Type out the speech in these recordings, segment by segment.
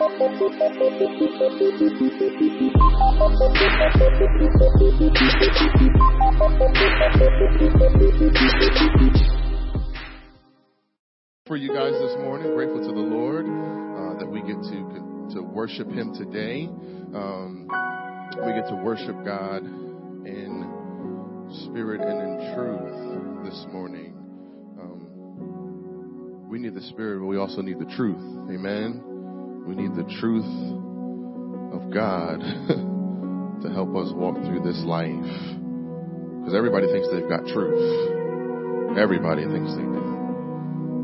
For you guys this morning, grateful to the Lord uh, that we get to to worship Him today. Um, we get to worship God in spirit and in truth this morning. Um, we need the spirit, but we also need the truth. Amen. We need the truth of God to help us walk through this life. Because everybody thinks they've got truth. Everybody thinks they do.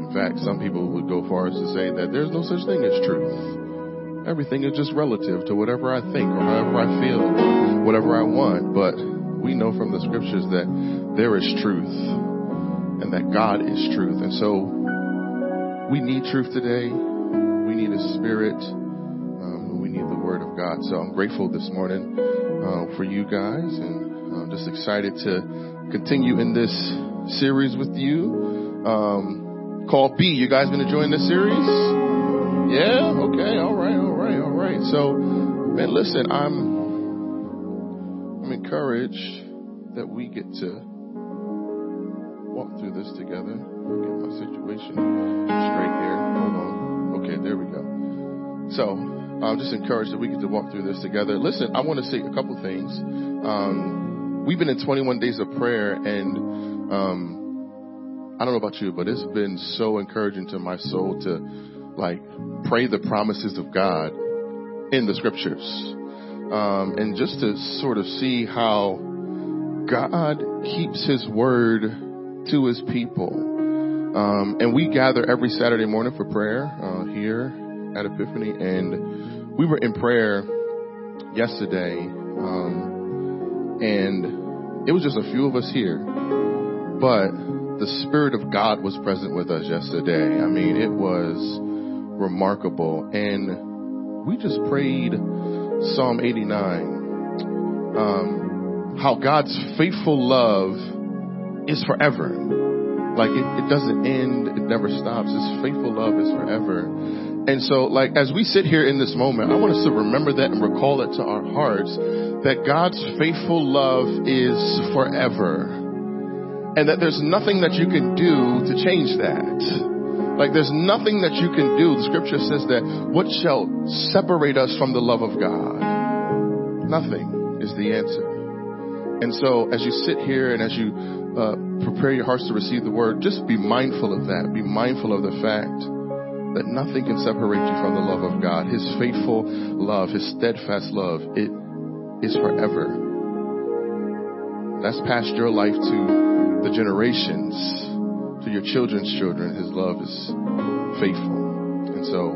In fact, some people would go far as to say that there's no such thing as truth. Everything is just relative to whatever I think or however I feel, whatever I want. But we know from the scriptures that there is truth and that God is truth. And so we need truth today. Need a spirit. Um, we need the word of God. So I'm grateful this morning uh, for you guys and I'm just excited to continue in this series with you. Um, called B. You guys been enjoying this series? Yeah? Okay. All right. All right. All right. So, man, listen, I'm, I'm encouraged that we get to walk through this together. Get my situation straight here. Hold on. Okay. There we go. So, I'm just encouraged that we get to walk through this together. Listen, I want to say a couple things. Um, we've been in 21 days of prayer and, um, I don't know about you, but it's been so encouraging to my soul to like pray the promises of God in the scriptures. Um, and just to sort of see how God keeps his word to his people. Um, and we gather every Saturday morning for prayer uh, here at Epiphany, and we were in prayer yesterday, um, and it was just a few of us here, but the Spirit of God was present with us yesterday. I mean, it was remarkable. And we just prayed Psalm 89. Um, how God's faithful love is forever. Like it, it doesn't end, it never stops. His faithful love is forever. And so, like, as we sit here in this moment, I want us to remember that and recall it to our hearts that God's faithful love is forever and that there's nothing that you can do to change that. Like there's nothing that you can do. The scripture says that what shall separate us from the love of God? Nothing is the answer. And so as you sit here and as you uh, prepare your hearts to receive the word, just be mindful of that. Be mindful of the fact that nothing can separate you from the love of God. His faithful love, His steadfast love, it is forever. That's past your life to the generations to your children's children. His love is faithful. And so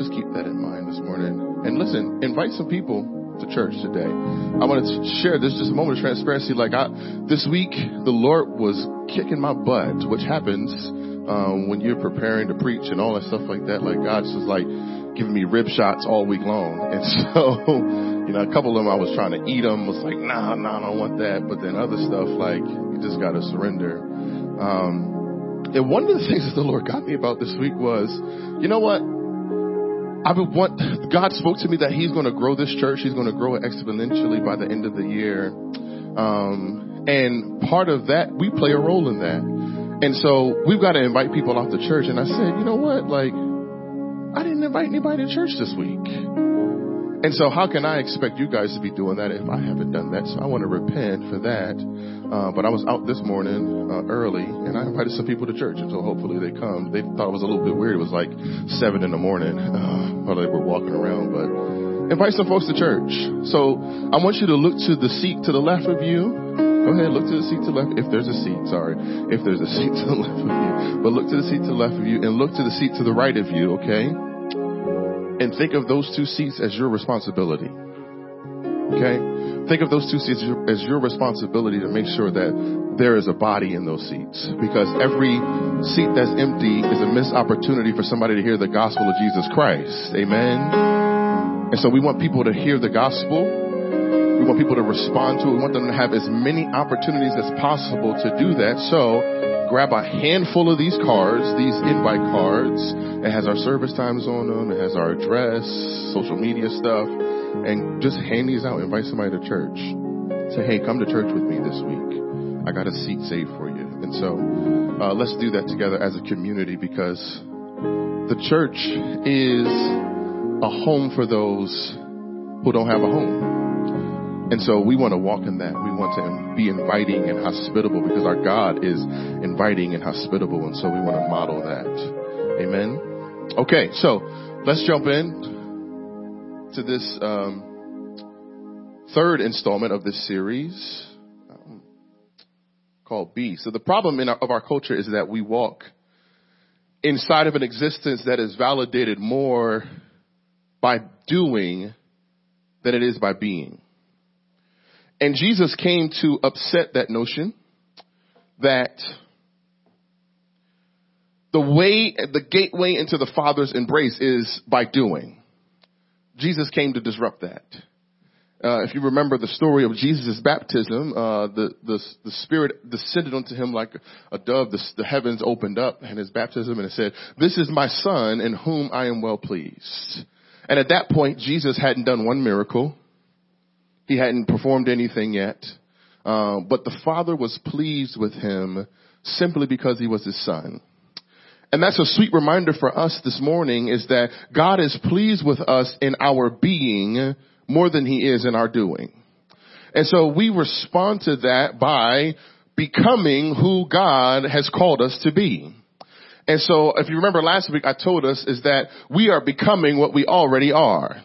just keep that in mind this morning. And listen, invite some people to church today. I want to share this just a moment of transparency. Like I, this week, the Lord was kicking my butt, which happens um, when you're preparing to preach and all that stuff like that. Like God's just like giving me rib shots all week long. And so, you know, a couple of them I was trying to eat them. Was like, nah, nah, I don't want that. But then other stuff like you just got to surrender. Um, and one of the things that the Lord got me about this week was, you know what? I would want, God spoke to me that He's going to grow this church. He's going to grow it exponentially by the end of the year. Um, and part of that, we play a role in that. And so we've got to invite people off the church. And I said, you know what? Like, I didn't invite anybody to church this week. And so how can I expect you guys to be doing that if I haven't done that? So I want to repent for that. Uh, but I was out this morning uh, early and I invited some people to church and so hopefully they come. They thought it was a little bit weird. It was like seven in the morning uh, while they were walking around, but invite some folks to church. So I want you to look to the seat to the left of you. Go ahead, look to the seat to the left. If there's a seat, sorry. If there's a seat to the left of you. But look to the seat to the left of you and look to the seat to the right of you, okay? And think of those two seats as your responsibility. Okay? Think of those two seats as your responsibility to make sure that there is a body in those seats. Because every seat that's empty is a missed opportunity for somebody to hear the gospel of Jesus Christ. Amen? And so we want people to hear the gospel. We want people to respond to it. We want them to have as many opportunities as possible to do that. So grab a handful of these cards, these invite cards. It has our service times on them. It has our address, social media stuff, and just hand these out. Invite somebody to church. Say, hey, come to church with me this week. I got a seat saved for you. And so, uh, let's do that together as a community because the church is a home for those who don't have a home. And so we want to walk in that. We want to be inviting and hospitable because our God is inviting and hospitable. And so we want to model that. Amen. Okay. So let's jump in to this, um, third installment of this series um, called Be. So the problem our, of our culture is that we walk inside of an existence that is validated more by doing than it is by being. And Jesus came to upset that notion that the way, the gateway into the Father's embrace is by doing. Jesus came to disrupt that. Uh, if you remember the story of Jesus' baptism, uh, the, the, the Spirit descended onto him like a dove. The, the heavens opened up in his baptism and it said, this is my son in whom I am well pleased. And at that point, Jesus hadn't done one miracle. He hadn't performed anything yet. Uh, but the father was pleased with him simply because he was his son. And that's a sweet reminder for us this morning is that God is pleased with us in our being more than he is in our doing. And so we respond to that by becoming who God has called us to be. And so if you remember last week, I told us is that we are becoming what we already are.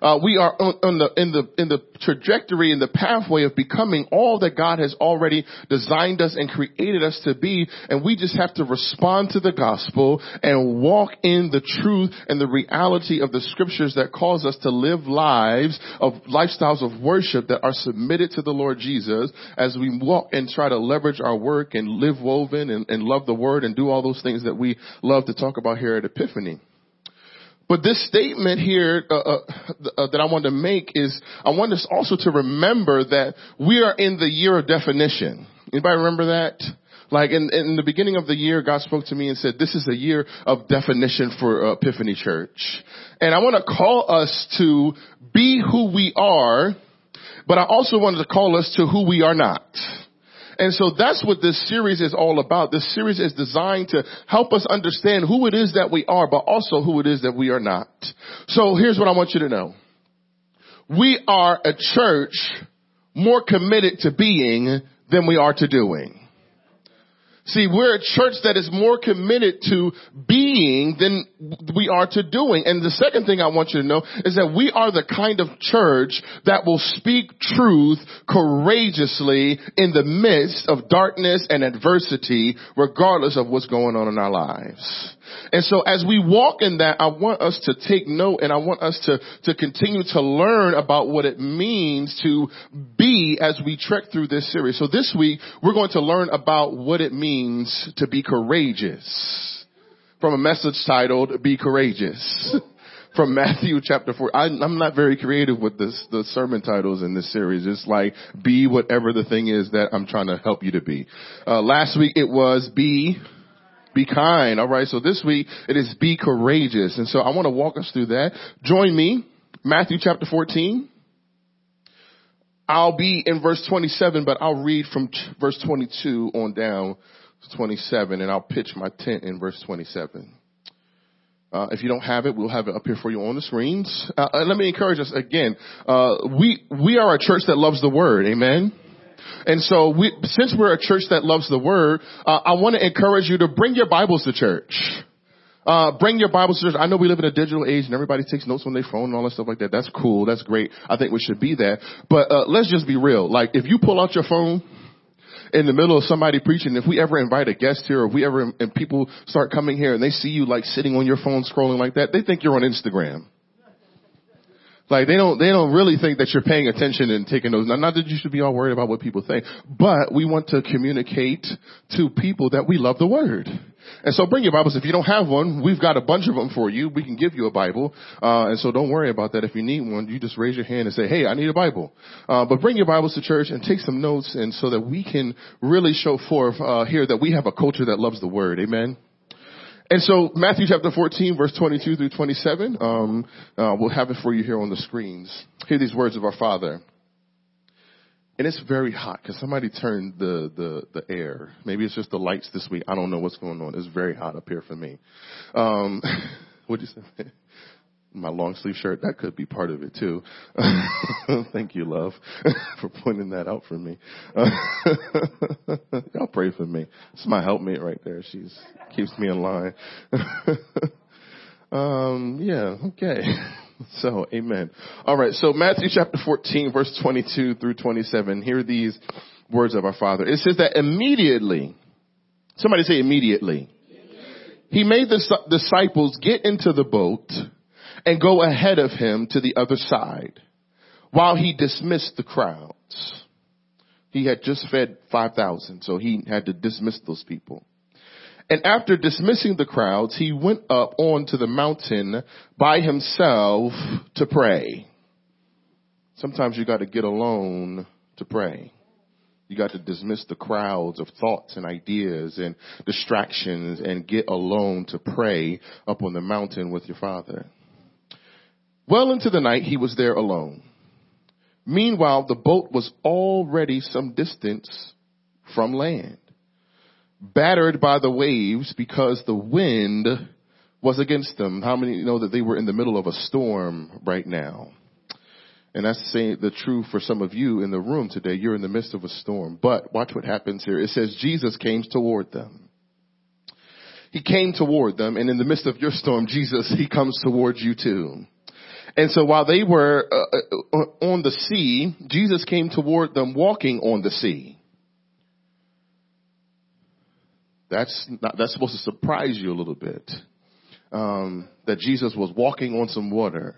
Uh, we are on, on, the in the in the trajectory in the pathway of becoming all that God has already designed us and created us to be, and we just have to respond to the gospel and walk in the truth and the reality of the scriptures that cause us to live lives of lifestyles of worship that are submitted to the Lord Jesus as we walk and try to leverage our work and live woven and, and love the word and do all those things that we love to talk about here at Epiphany. But this statement here uh, uh, uh, that I want to make is I want us also to remember that we are in the year of definition. Anybody remember that? Like in, in the beginning of the year, God spoke to me and said, this is a year of definition for Epiphany Church. And I want to call us to be who we are, but I also wanted to call us to who we are not. And so that's what this series is all about. This series is designed to help us understand who it is that we are, but also who it is that we are not. So here's what I want you to know. We are a church more committed to being than we are to doing. See, we're a church that is more committed to being than we are to doing. And the second thing I want you to know is that we are the kind of church that will speak truth courageously in the midst of darkness and adversity, regardless of what's going on in our lives. And so as we walk in that, I want us to take note and I want us to, to continue to learn about what it means to be as we trek through this series. So this week, we're going to learn about what it means to be courageous from a message titled, Be Courageous. from Matthew chapter 4. I, am not very creative with this, the sermon titles in this series. It's like, be whatever the thing is that I'm trying to help you to be. Uh, last week it was be be kind. All right. So this week it is be courageous. And so I want to walk us through that. Join me, Matthew chapter 14. I'll be in verse 27, but I'll read from verse 22 on down to 27 and I'll pitch my tent in verse 27. Uh, if you don't have it, we'll have it up here for you on the screens. Uh, let me encourage us again. Uh, we we are a church that loves the word. Amen. And so we, since we're a church that loves the word, uh, I want to encourage you to bring your Bibles to church. Uh, bring your Bibles to church. I know we live in a digital age and everybody takes notes on their phone and all that stuff like that. That's cool. That's great. I think we should be that. But, uh, let's just be real. Like, if you pull out your phone, in the middle of somebody preaching, if we ever invite a guest here, or if we ever, and people start coming here and they see you like sitting on your phone scrolling like that, they think you're on Instagram. Like they don't, they don't really think that you're paying attention and taking those. Not that you should be all worried about what people think, but we want to communicate to people that we love the word. And so bring your Bibles. If you don't have one, we've got a bunch of them for you. We can give you a Bible. Uh, and so don't worry about that. If you need one, you just raise your hand and say, hey, I need a Bible. Uh, but bring your Bibles to church and take some notes and so that we can really show forth, uh, here that we have a culture that loves the Word. Amen. And so Matthew chapter 14 verse 22 through 27, um, uh, we'll have it for you here on the screens. Hear these words of our Father. And it's very hot because somebody turned the, the, the air. Maybe it's just the lights this week. I don't know what's going on. It's very hot up here for me. Um, what'd you say? My long sleeve shirt, that could be part of it too. Thank you, love, for pointing that out for me. Y'all pray for me. It's my helpmate right there. She's keeps me in line. um, yeah, okay. So, amen. All right. So Matthew chapter 14 verse 22 through 27. Hear these words of our Father. It says that immediately, somebody say immediately. He made the disciples get into the boat and go ahead of him to the other side while he dismissed the crowds. He had just fed 5,000, so he had to dismiss those people. And after dismissing the crowds, he went up onto the mountain by himself to pray. Sometimes you got to get alone to pray. You got to dismiss the crowds of thoughts and ideas and distractions and get alone to pray up on the mountain with your father. Well into the night, he was there alone. Meanwhile, the boat was already some distance from land battered by the waves because the wind was against them. How many know that they were in the middle of a storm right now? And that's saying the truth for some of you in the room today. You're in the midst of a storm. But watch what happens here. It says Jesus came toward them. He came toward them and in the midst of your storm, Jesus, He comes towards you too. And so while they were uh, uh on the sea, Jesus came toward them walking on the sea. That's not, that's supposed to surprise you a little bit. Um, that Jesus was walking on some water.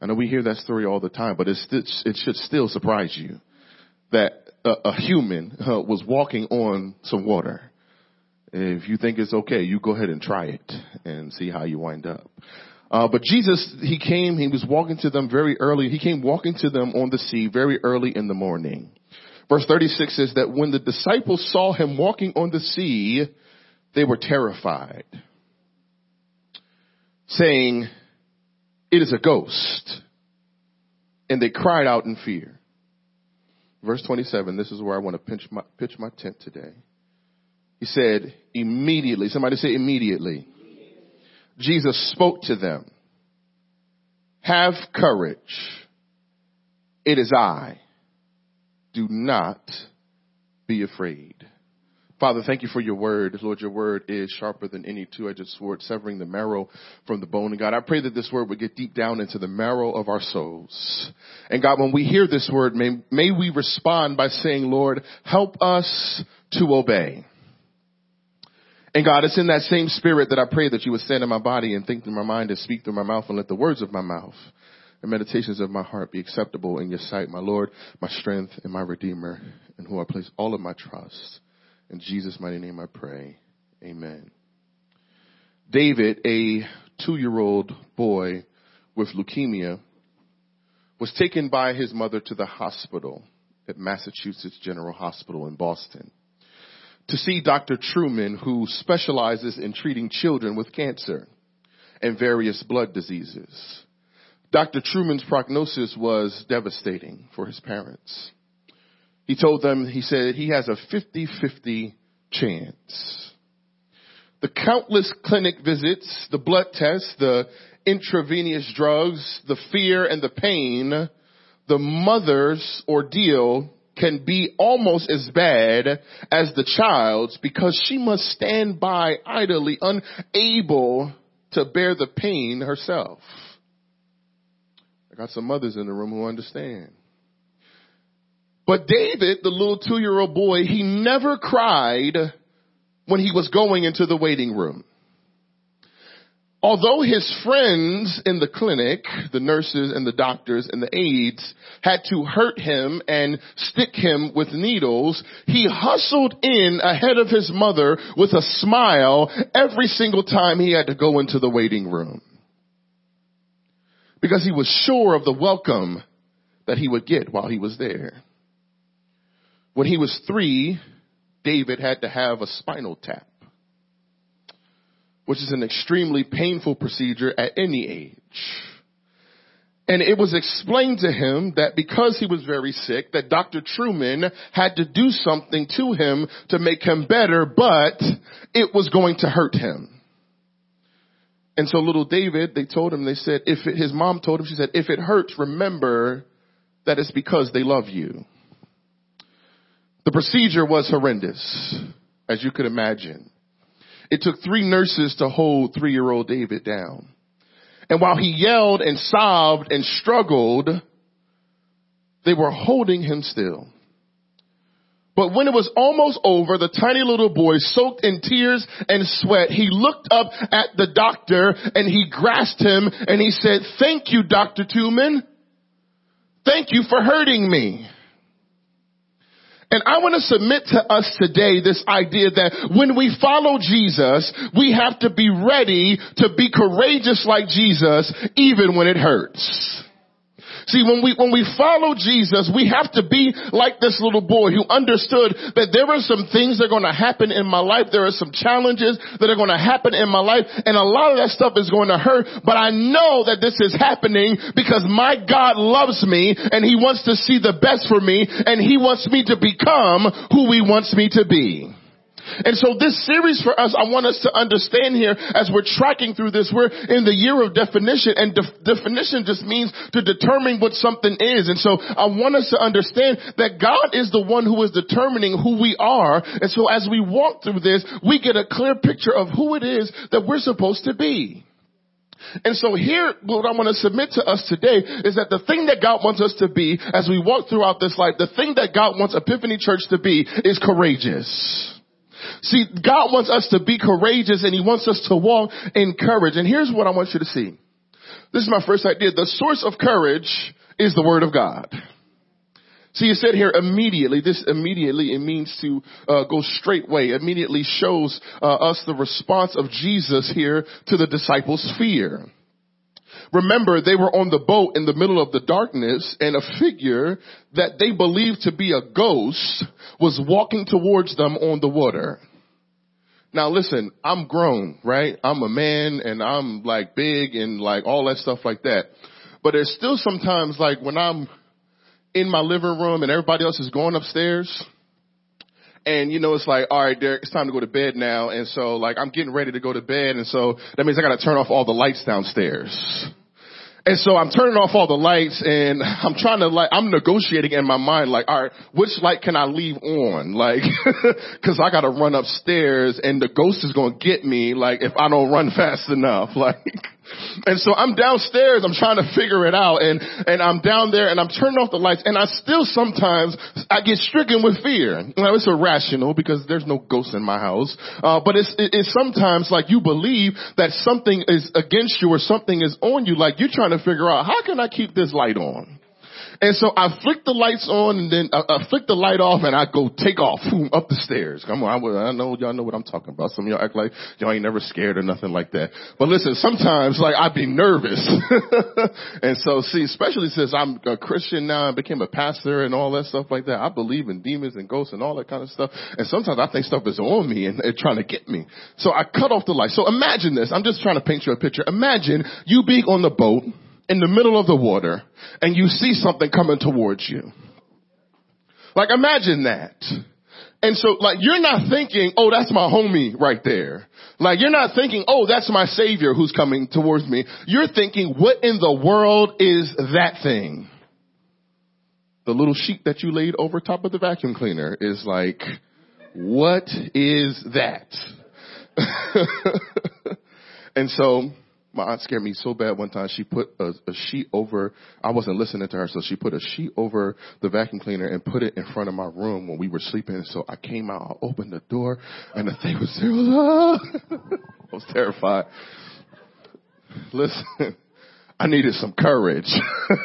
I know we hear that story all the time, but it's, it should still surprise you that a, a human uh, was walking on some water. If you think it's okay, you go ahead and try it and see how you wind up. Uh, but Jesus, he came, he was walking to them very early. He came walking to them on the sea very early in the morning. Verse 36 says that when the disciples saw him walking on the sea, they were terrified, saying, it is a ghost. And they cried out in fear. Verse 27, this is where I want to pitch my, pitch my tent today. He said, immediately, somebody say immediately. Jesus spoke to them. Have courage. It is I do not be afraid. Father, thank you for your word. Lord, your word is sharper than any two-edged sword, severing the marrow from the bone. And God, I pray that this word would get deep down into the marrow of our souls. And God, when we hear this word, may, may we respond by saying, Lord, help us to obey. And God, it's in that same spirit that I pray that you would stand in my body and think through my mind and speak through my mouth and let the words of my mouth and meditations of my heart be acceptable in your sight, my Lord, my strength and my redeemer, in whom I place all of my trust. In Jesus' mighty name I pray. Amen. David, a two-year-old boy with leukemia, was taken by his mother to the hospital at Massachusetts General Hospital in Boston to see Dr. Truman, who specializes in treating children with cancer and various blood diseases. Dr. Truman's prognosis was devastating for his parents. He told them, he said, he has a 50-50 chance. The countless clinic visits, the blood tests, the intravenous drugs, the fear and the pain, the mother's ordeal can be almost as bad as the child's because she must stand by idly, unable to bear the pain herself. I got some mothers in the room who understand. But David, the little two year old boy, he never cried when he was going into the waiting room. Although his friends in the clinic, the nurses and the doctors and the aides had to hurt him and stick him with needles, he hustled in ahead of his mother with a smile every single time he had to go into the waiting room. Because he was sure of the welcome that he would get while he was there. When he was three, David had to have a spinal tap which is an extremely painful procedure at any age. And it was explained to him that because he was very sick, that Dr. Truman had to do something to him to make him better, but it was going to hurt him. And so little David, they told him, they said, if it, his mom told him, she said, if it hurts, remember that it's because they love you. The procedure was horrendous, as you could imagine. It took three nurses to hold three year old David down. And while he yelled and sobbed and struggled, they were holding him still. But when it was almost over, the tiny little boy soaked in tears and sweat, he looked up at the doctor and he grasped him and he said, thank you, Dr. Truman. Thank you for hurting me. And I want to submit to us today this idea that when we follow Jesus, we have to be ready to be courageous like Jesus even when it hurts. See, when we, when we follow Jesus, we have to be like this little boy who understood that there are some things that are going to happen in my life. There are some challenges that are going to happen in my life. And a lot of that stuff is going to hurt, but I know that this is happening because my God loves me and he wants to see the best for me and he wants me to become who he wants me to be. And so this series for us, I want us to understand here as we're tracking through this, we're in the year of definition and def- definition just means to determine what something is. And so I want us to understand that God is the one who is determining who we are. And so as we walk through this, we get a clear picture of who it is that we're supposed to be. And so here, what I want to submit to us today is that the thing that God wants us to be as we walk throughout this life, the thing that God wants Epiphany Church to be is courageous. See, God wants us to be courageous and He wants us to walk in courage. And here's what I want you to see. This is my first idea. The source of courage is the Word of God. See, you said here immediately. This immediately, it means to uh, go straight way. Immediately shows uh, us the response of Jesus here to the disciples' fear. Remember, they were on the boat in the middle of the darkness and a figure that they believed to be a ghost was walking towards them on the water. Now listen, I'm grown, right? I'm a man and I'm like big and like all that stuff like that. But there's still sometimes like when I'm in my living room and everybody else is going upstairs and you know it's like, all right, Derek, it's time to go to bed now. And so like I'm getting ready to go to bed and so that means I gotta turn off all the lights downstairs. And so I'm turning off all the lights and I'm trying to like, I'm negotiating in my mind like, all right, which light can I leave on? Like, cause I gotta run upstairs and the ghost is gonna get me like if I don't run fast enough. Like, and so I'm downstairs, I'm trying to figure it out and, and I'm down there and I'm turning off the lights and I still sometimes, I get stricken with fear. Now it's irrational because there's no ghost in my house. Uh, but it's, it's sometimes like you believe that something is against you or something is on you. Like you're trying to figure out how can I keep this light on? And so I flick the lights on and then I, I flick the light off and I go take off boom, up the stairs. Come on, I, I know y'all know what I'm talking about. Some of y'all act like y'all ain't never scared or nothing like that. But listen, sometimes like I'd be nervous. and so see, especially since I'm a Christian now and became a pastor and all that stuff like that, I believe in demons and ghosts and all that kind of stuff. And sometimes I think stuff is on me and, and trying to get me. So I cut off the light. So imagine this. I'm just trying to paint you a picture. Imagine you being on the boat in the middle of the water and you see something coming towards you. Like imagine that. And so like you're not thinking, oh, that's my homie right there. Like you're not thinking, oh, that's my savior who's coming towards me. You're thinking, what in the world is that thing? The little sheet that you laid over top of the vacuum cleaner is like, what is that? and so my aunt scared me so bad one time. She put a, a, sheet over. I wasn't listening to her, so she put a sheet over the vacuum cleaner and put it in front of my room when we were sleeping. So I came out, I opened the door, and the thing was there. I was terrified. Listen, I needed some courage.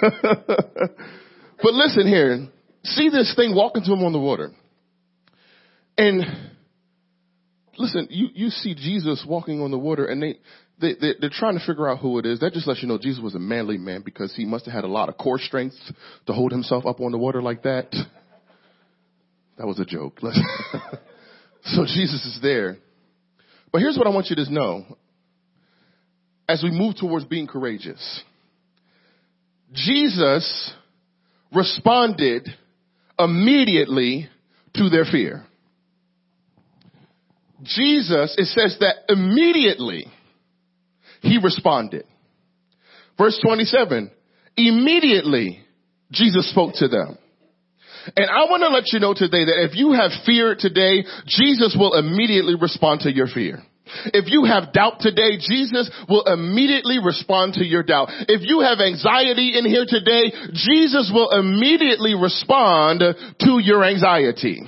but listen here, see this thing walking to him on the water. And listen, you, you see Jesus walking on the water and they, they, they, they're trying to figure out who it is. That just lets you know Jesus was a manly man because he must have had a lot of core strength to hold himself up on the water like that. That was a joke. so Jesus is there. But here's what I want you to know. As we move towards being courageous, Jesus responded immediately to their fear. Jesus, it says that immediately he responded. Verse 27, immediately Jesus spoke to them. And I want to let you know today that if you have fear today, Jesus will immediately respond to your fear. If you have doubt today, Jesus will immediately respond to your doubt. If you have anxiety in here today, Jesus will immediately respond to your anxiety.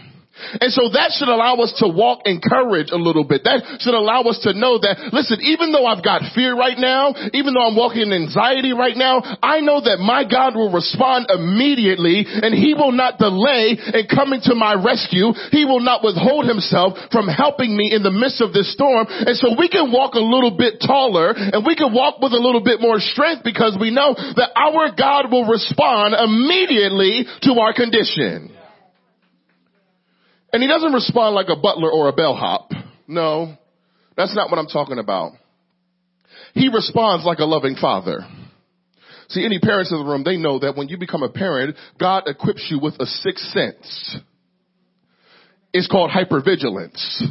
And so that should allow us to walk in courage a little bit. That should allow us to know that, listen, even though I've got fear right now, even though I'm walking in anxiety right now, I know that my God will respond immediately and he will not delay in coming to my rescue. He will not withhold himself from helping me in the midst of this storm. And so we can walk a little bit taller and we can walk with a little bit more strength because we know that our God will respond immediately to our condition. And he doesn't respond like a butler or a bellhop. No, that's not what I'm talking about. He responds like a loving father. See, any parents in the room, they know that when you become a parent, God equips you with a sixth sense. It's called hypervigilance.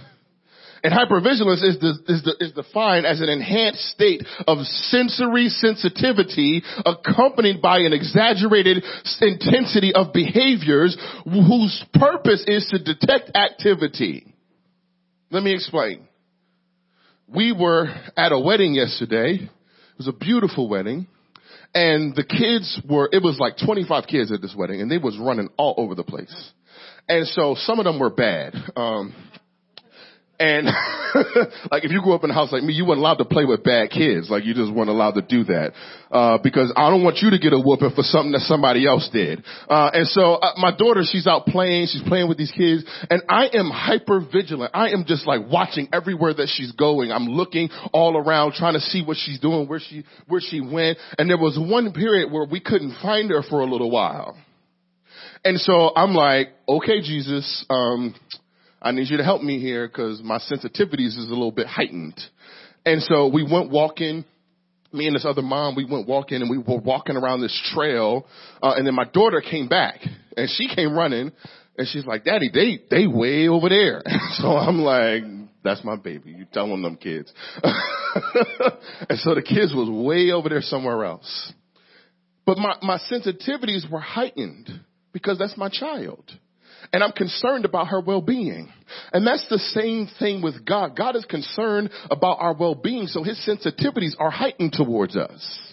And hypervigilance is, the, is, the, is defined as an enhanced state of sensory sensitivity accompanied by an exaggerated intensity of behaviors whose purpose is to detect activity. Let me explain. We were at a wedding yesterday. It was a beautiful wedding. And the kids were, it was like 25 kids at this wedding and they was running all over the place. And so some of them were bad. Um, and like if you grew up in a house like me, you weren't allowed to play with bad kids. Like you just weren't allowed to do that. Uh, because I don't want you to get a whooping for something that somebody else did. Uh, and so uh, my daughter, she's out playing, she's playing with these kids and I am hyper vigilant. I am just like watching everywhere that she's going. I'm looking all around trying to see what she's doing, where she, where she went. And there was one period where we couldn't find her for a little while. And so I'm like, okay, Jesus, um, I need you to help me here because my sensitivities is a little bit heightened. And so we went walking, me and this other mom, we went walking and we were walking around this trail. Uh, and then my daughter came back and she came running and she's like, daddy, they, they way over there. so I'm like, that's my baby. You telling them kids. and so the kids was way over there somewhere else. But my, my sensitivities were heightened because that's my child and I'm concerned about her well-being. And that's the same thing with God. God is concerned about our well-being, so his sensitivities are heightened towards us.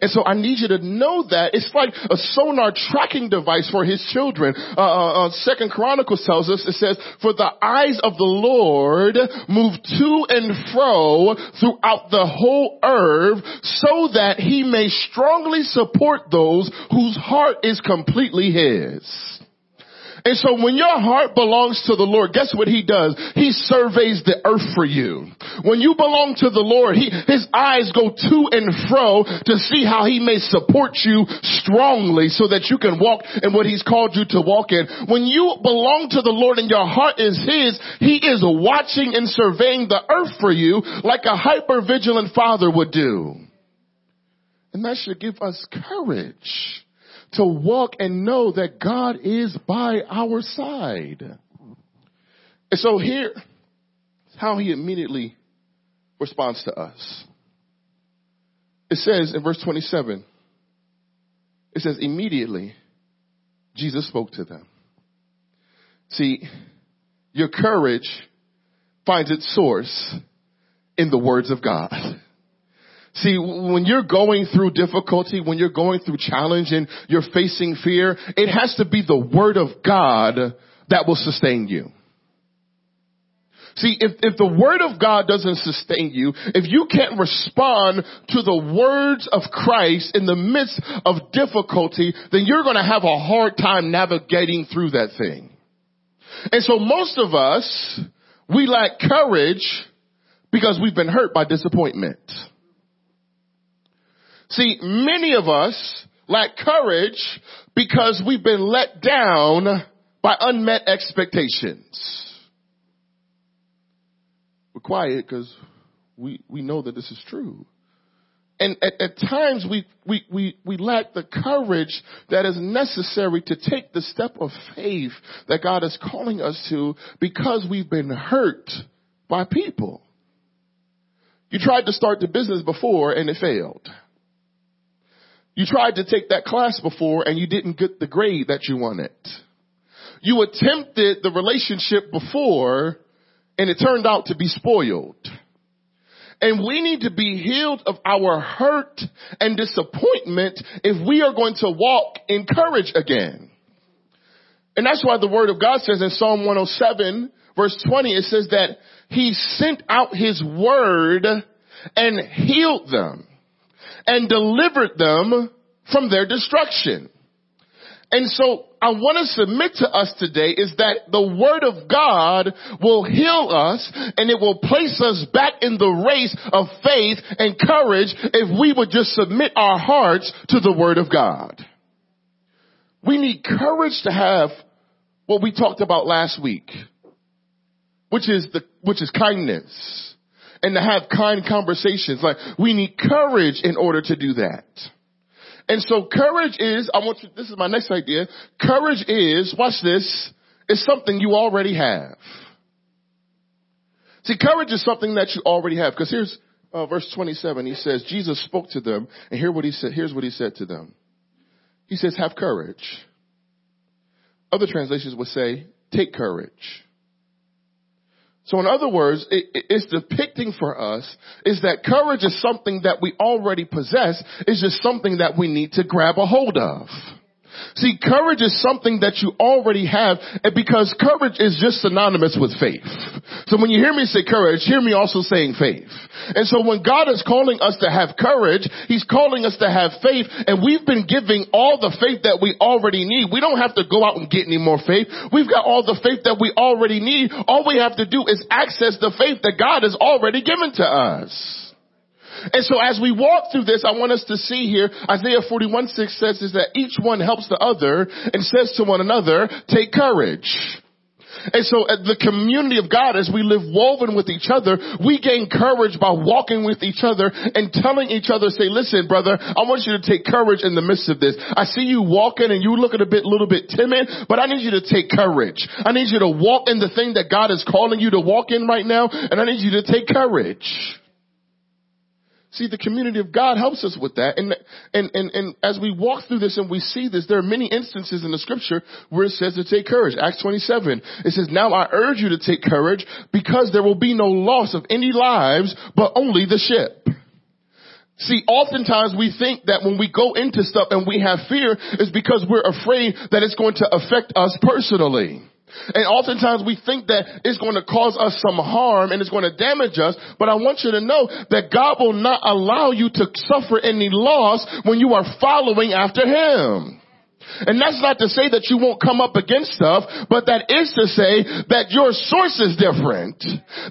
And so I need you to know that it's like a sonar tracking device for his children. Uh, uh, uh, Second Chronicles tells us, it says, for the eyes of the Lord move to and fro throughout the whole earth so that he may strongly support those whose heart is completely his. And so when your heart belongs to the Lord, guess what he does? He surveys the earth for you. When you belong to the Lord, he, his eyes go to and fro to see how he may support you strongly so that you can walk in what he's called you to walk in. When you belong to the Lord and your heart is his, he is watching and surveying the earth for you like a hyper vigilant father would do. And that should give us courage to walk and know that God is by our side. And so here, how he immediately responds to us. It says in verse 27, it says, immediately Jesus spoke to them. See, your courage finds its source in the words of God. See, when you're going through difficulty, when you're going through challenge and you're facing fear, it has to be the word of God that will sustain you. See, if, if the word of God doesn't sustain you, if you can't respond to the words of Christ in the midst of difficulty, then you're going to have a hard time navigating through that thing. And so most of us, we lack courage because we've been hurt by disappointment. See, many of us lack courage because we've been let down by unmet expectations. We're quiet because we, we know that this is true. And at, at times we, we, we, we lack the courage that is necessary to take the step of faith that God is calling us to because we've been hurt by people. You tried to start the business before and it failed. You tried to take that class before and you didn't get the grade that you wanted. You attempted the relationship before and it turned out to be spoiled. And we need to be healed of our hurt and disappointment if we are going to walk in courage again. And that's why the word of God says in Psalm 107 verse 20, it says that he sent out his word and healed them and delivered them from their destruction. And so I want to submit to us today is that the word of God will heal us and it will place us back in the race of faith and courage if we would just submit our hearts to the word of God. We need courage to have what we talked about last week, which is the, which is kindness and to have kind conversations. Like we need courage in order to do that. And so courage is, I want you, this is my next idea. Courage is, watch this, is something you already have. See, courage is something that you already have. Because here's uh, verse 27. He says, Jesus spoke to them, and here what he said. Here's what he said to them. He says, "Have courage." Other translations would say, "Take courage." So in other words, it, it's depicting for us is that courage is something that we already possess. It's just something that we need to grab a hold of. See, courage is something that you already have because courage is just synonymous with faith. So when you hear me say courage, hear me also saying faith. And so when God is calling us to have courage, He's calling us to have faith and we've been giving all the faith that we already need. We don't have to go out and get any more faith. We've got all the faith that we already need. All we have to do is access the faith that God has already given to us. And so as we walk through this, I want us to see here, Isaiah 41 6 says is that each one helps the other and says to one another, take courage. And so the community of God, as we live woven with each other, we gain courage by walking with each other and telling each other, say, listen, brother, I want you to take courage in the midst of this. I see you walking and you looking a bit, little bit timid, but I need you to take courage. I need you to walk in the thing that God is calling you to walk in right now, and I need you to take courage. See, the community of God helps us with that. And, and, and, and as we walk through this and we see this, there are many instances in the scripture where it says to take courage. Acts 27, it says, now I urge you to take courage because there will be no loss of any lives, but only the ship. See, oftentimes we think that when we go into stuff and we have fear is because we're afraid that it's going to affect us personally. And oftentimes we think that it's going to cause us some harm and it's going to damage us. But I want you to know that God will not allow you to suffer any loss when you are following after Him. And that's not to say that you won't come up against stuff, but that is to say that your source is different.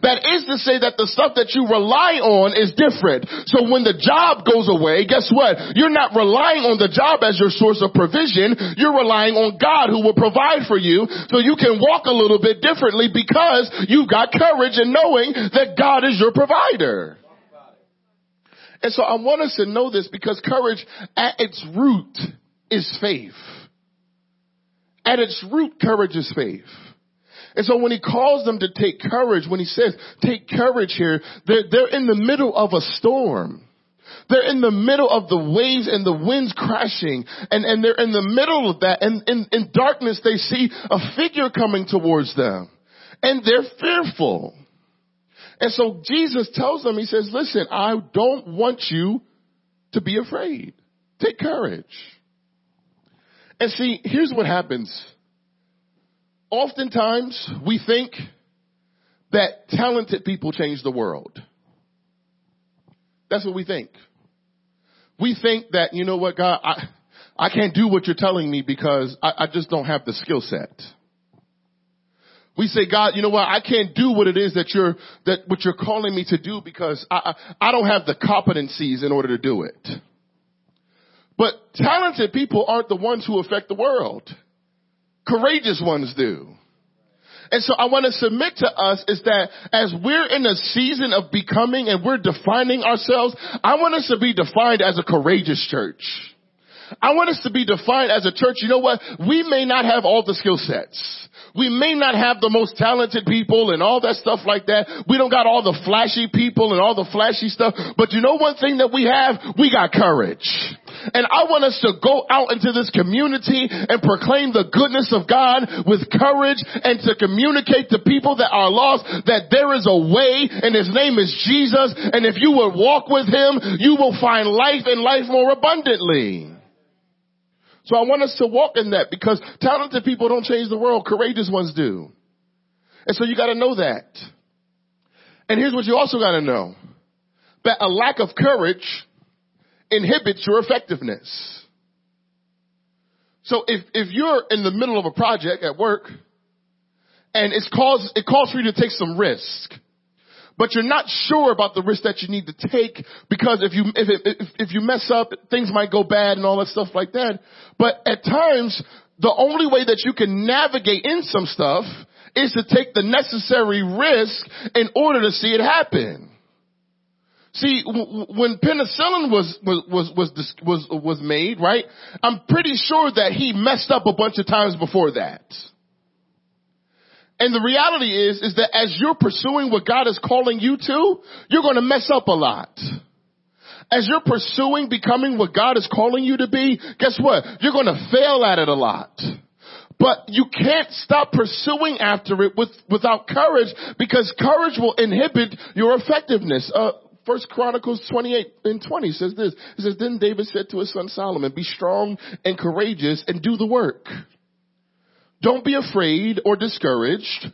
That is to say that the stuff that you rely on is different. So when the job goes away, guess what? You're not relying on the job as your source of provision. You're relying on God who will provide for you so you can walk a little bit differently because you've got courage in knowing that God is your provider. And so I want us to know this because courage at its root is faith. At its root, courage is faith. And so when he calls them to take courage, when he says, take courage here, they're, they're in the middle of a storm. They're in the middle of the waves and the winds crashing and, and they're in the middle of that and in, in darkness they see a figure coming towards them and they're fearful. And so Jesus tells them, he says, listen, I don't want you to be afraid. Take courage. And see, here's what happens. Oftentimes we think that talented people change the world. That's what we think. We think that, you know what, God, I, I can't do what you're telling me because I, I just don't have the skill set. We say, God, you know what? I can't do what it is that you're, that what you're calling me to do because I, I, I don't have the competencies in order to do it. But talented people aren't the ones who affect the world. Courageous ones do. And so I want to submit to us is that as we're in a season of becoming and we're defining ourselves, I want us to be defined as a courageous church. I want us to be defined as a church. You know what? We may not have all the skill sets. We may not have the most talented people and all that stuff like that. We don't got all the flashy people and all the flashy stuff. But you know one thing that we have? We got courage. And I want us to go out into this community and proclaim the goodness of God with courage and to communicate to people that are lost that there is a way and his name is Jesus. And if you will walk with him, you will find life and life more abundantly. So I want us to walk in that because talented people don't change the world. Courageous ones do. And so you gotta know that. And here's what you also gotta know. That a lack of courage inhibits your effectiveness. So if, if you're in the middle of a project at work and it's cause, it calls for you to take some risk, but you're not sure about the risk that you need to take because if you if, it, if, if you mess up, things might go bad and all that stuff like that. But at times, the only way that you can navigate in some stuff is to take the necessary risk in order to see it happen. See, when penicillin was, was, was, was, was, was made, right? I'm pretty sure that he messed up a bunch of times before that. And the reality is, is that as you're pursuing what God is calling you to, you're going to mess up a lot. As you're pursuing becoming what God is calling you to be, guess what? You're going to fail at it a lot. But you can't stop pursuing after it with, without courage because courage will inhibit your effectiveness. Uh, First Chronicles 28 and 20 says this. It says, then David said to his son Solomon, be strong and courageous and do the work. Don't be afraid or discouraged,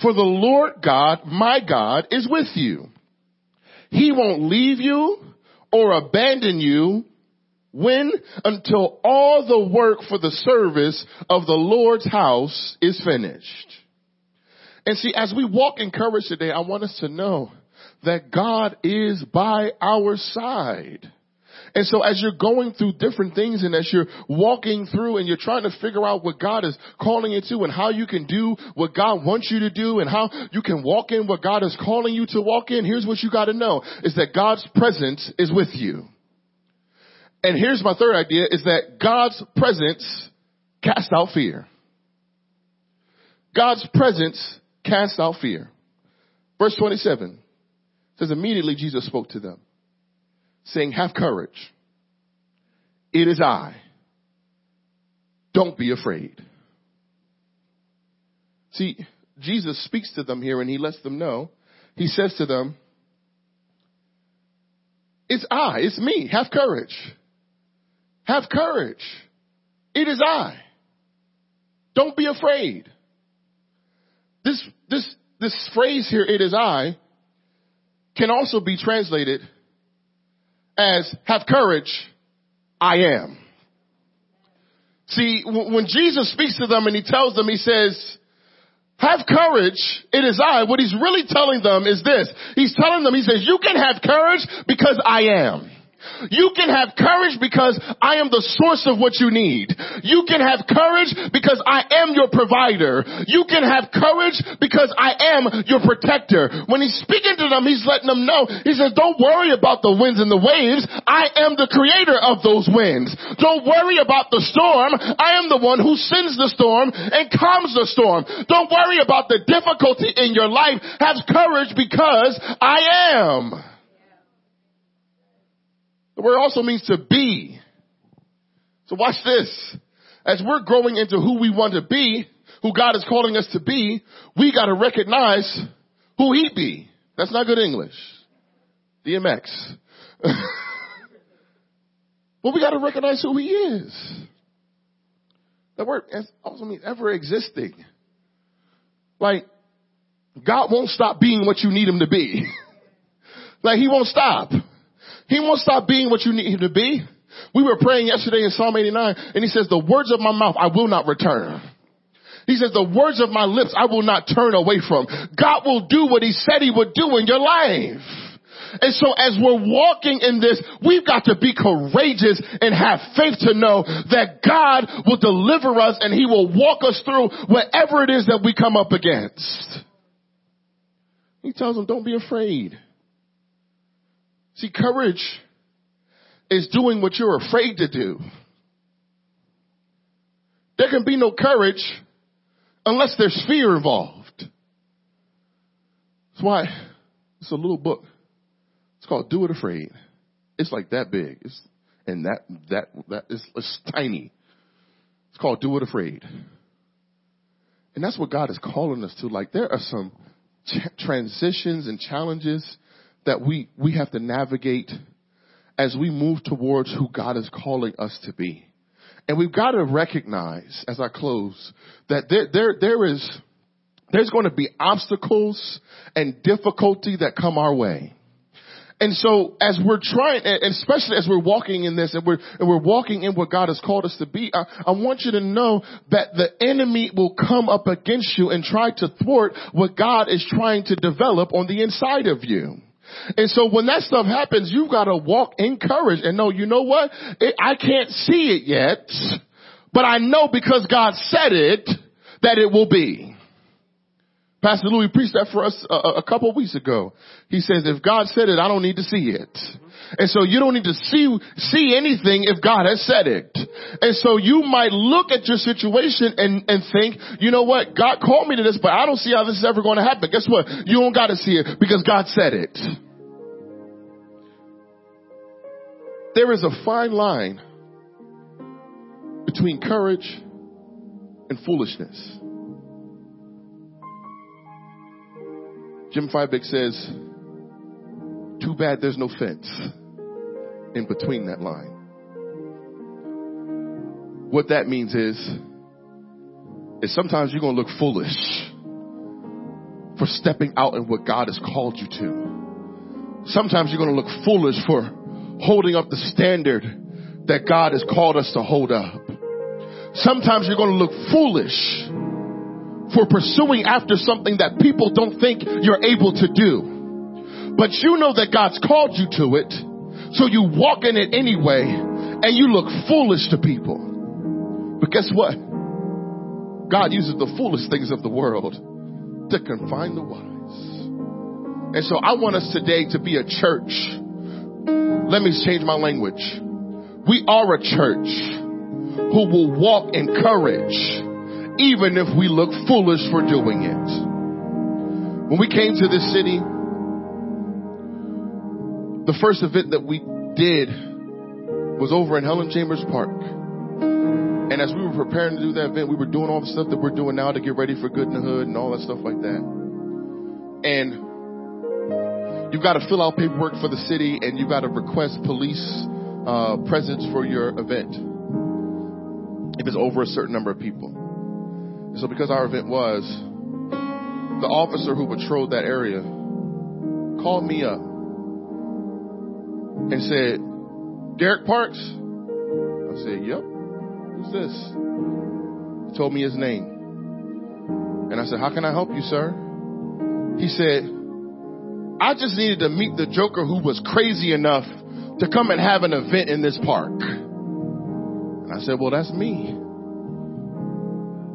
for the Lord God, my God, is with you. He won't leave you or abandon you when? Until all the work for the service of the Lord's house is finished. And see, as we walk in courage today, I want us to know that God is by our side. And so as you're going through different things and as you're walking through and you're trying to figure out what God is calling you to and how you can do what God wants you to do and how you can walk in what God is calling you to walk in, here's what you gotta know is that God's presence is with you. And here's my third idea is that God's presence casts out fear. God's presence casts out fear. Verse 27 says immediately Jesus spoke to them saying, have courage. It is I. Don't be afraid. See, Jesus speaks to them here and he lets them know. He says to them, it's I, it's me. Have courage. Have courage. It is I. Don't be afraid. This, this, this phrase here, it is I, can also be translated as have courage, I am. See, when Jesus speaks to them and he tells them, he says, have courage, it is I. What he's really telling them is this. He's telling them, he says, you can have courage because I am. You can have courage because I am the source of what you need. You can have courage because I am your provider. You can have courage because I am your protector. When he's speaking to them, he's letting them know, he says, don't worry about the winds and the waves. I am the creator of those winds. Don't worry about the storm. I am the one who sends the storm and calms the storm. Don't worry about the difficulty in your life. Have courage because I am. The word also means to be. So watch this. As we're growing into who we want to be, who God is calling us to be, we gotta recognize who he be. That's not good English. DMX. but we gotta recognize who he is. That word also means ever existing. Like, God won't stop being what you need him to be. like he won't stop. He won't stop being what you need him to be. We were praying yesterday in Psalm 89 and he says, the words of my mouth I will not return. He says, the words of my lips I will not turn away from. God will do what he said he would do in your life. And so as we're walking in this, we've got to be courageous and have faith to know that God will deliver us and he will walk us through whatever it is that we come up against. He tells them, don't be afraid. See, courage is doing what you're afraid to do. There can be no courage unless there's fear involved. That's why it's a little book. It's called Do It Afraid. It's like that big. It's, and that, that, that is, it's tiny. It's called Do It Afraid. And that's what God is calling us to. Like there are some ch- transitions and challenges that we, we have to navigate as we move towards who God is calling us to be. And we've got to recognize as I close that there, there, there is, there's going to be obstacles and difficulty that come our way. And so as we're trying, and especially as we're walking in this and we're, and we're walking in what God has called us to be, I, I want you to know that the enemy will come up against you and try to thwart what God is trying to develop on the inside of you. And so when that stuff happens, you've got to walk in courage and know, you know what? It, I can't see it yet, but I know because God said it that it will be. Pastor Louis preached that for us a, a couple weeks ago. He says, if God said it, I don't need to see it. And so you don't need to see, see anything if God has said it. And so you might look at your situation and, and think, you know what? God called me to this, but I don't see how this is ever going to happen. Guess what? You don't got to see it because God said it. There is a fine line between courage and foolishness. Jim Fiebig says, too bad there's no fence in between that line. What that means is, is sometimes you're going to look foolish for stepping out in what God has called you to. Sometimes you're going to look foolish for holding up the standard that God has called us to hold up. Sometimes you're going to look foolish for pursuing after something that people don't think you're able to do. But you know that God's called you to it, so you walk in it anyway, and you look foolish to people. But guess what? God uses the foolish things of the world to confine the wise. And so I want us today to be a church. Let me change my language. We are a church who will walk in courage even if we look foolish for doing it. When we came to this city, the first event that we did was over in Helen Chambers Park. And as we were preparing to do that event, we were doing all the stuff that we're doing now to get ready for Good in the Hood and all that stuff like that. And you've got to fill out paperwork for the city and you've got to request police uh, presence for your event if it's over a certain number of people. So because our event was, the officer who patrolled that area called me up and said, Derek Parks? I said, yep. Who's this? He told me his name. And I said, how can I help you, sir? He said, I just needed to meet the joker who was crazy enough to come and have an event in this park. And I said, well, that's me.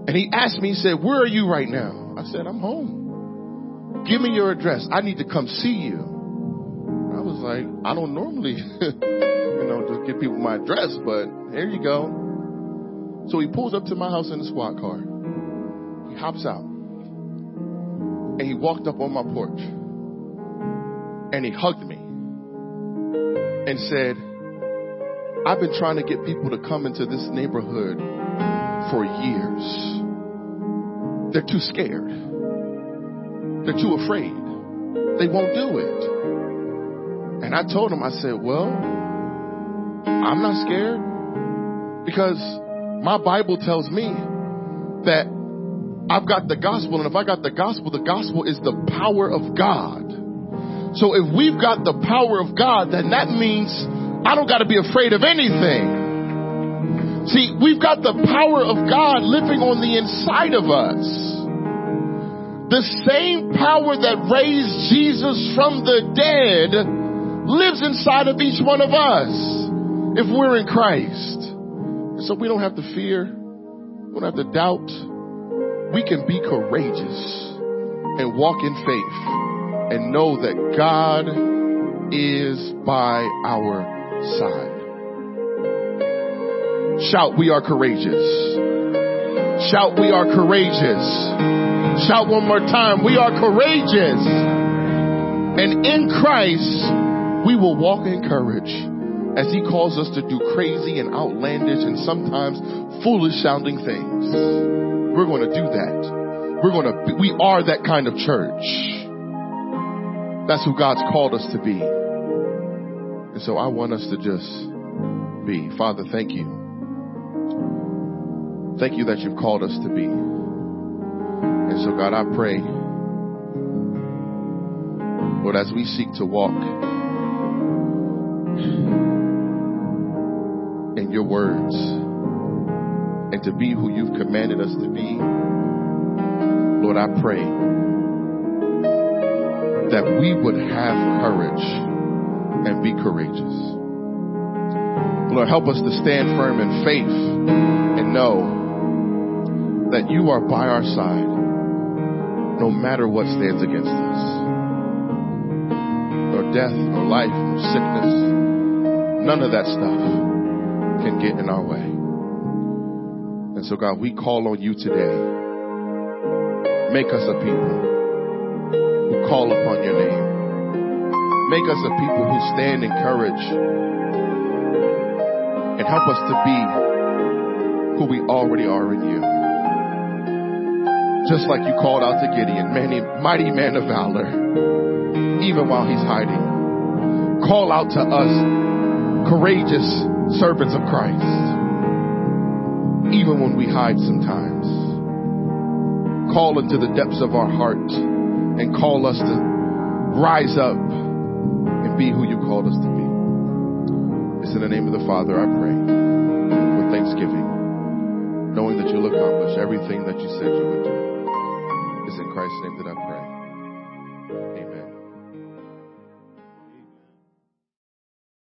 And he asked me, he said, where are you right now? I said, I'm home. Give me your address. I need to come see you. I was like, I don't normally, you know, just give people my address, but here you go. So he pulls up to my house in the squad car. He hops out. And he walked up on my porch. And he hugged me. And said, I've been trying to get people to come into this neighborhood for years. They're too scared. They're too afraid. They won't do it. And I told them, I said, well, I'm not scared because my Bible tells me that I've got the gospel, and if I got the gospel, the gospel is the power of God. So if we've got the power of God, then that means I don't got to be afraid of anything. See, we've got the power of God living on the inside of us. The same power that raised Jesus from the dead lives inside of each one of us if we're in Christ. So we don't have to fear. We don't have to doubt. We can be courageous and walk in faith and know that God is by our side. Shout, we are courageous. Shout, we are courageous. Shout one more time, we are courageous. And in Christ, we will walk in courage as he calls us to do crazy and outlandish and sometimes foolish sounding things. We're going to do that. We're going to, we are that kind of church. That's who God's called us to be. And so I want us to just be. Father, thank you. Thank you that you've called us to be. And so, God, I pray, Lord, as we seek to walk in your words and to be who you've commanded us to be, Lord, I pray that we would have courage and be courageous. Lord, help us to stand firm in faith and know that you are by our side no matter what stands against us. Nor death, nor life, nor sickness, none of that stuff can get in our way. And so, God, we call on you today. Make us a people who call upon your name. Make us a people who stand in courage and help us to be who we already are in you. Just like you called out to Gideon, many, mighty man of valor, even while he's hiding. Call out to us, courageous servants of Christ, even when we hide sometimes. Call into the depths of our heart and call us to rise up and be who you called us to be. It's in the name of the Father I pray with thanksgiving, knowing that you'll accomplish everything that you said you would do. Christ's name that I pray.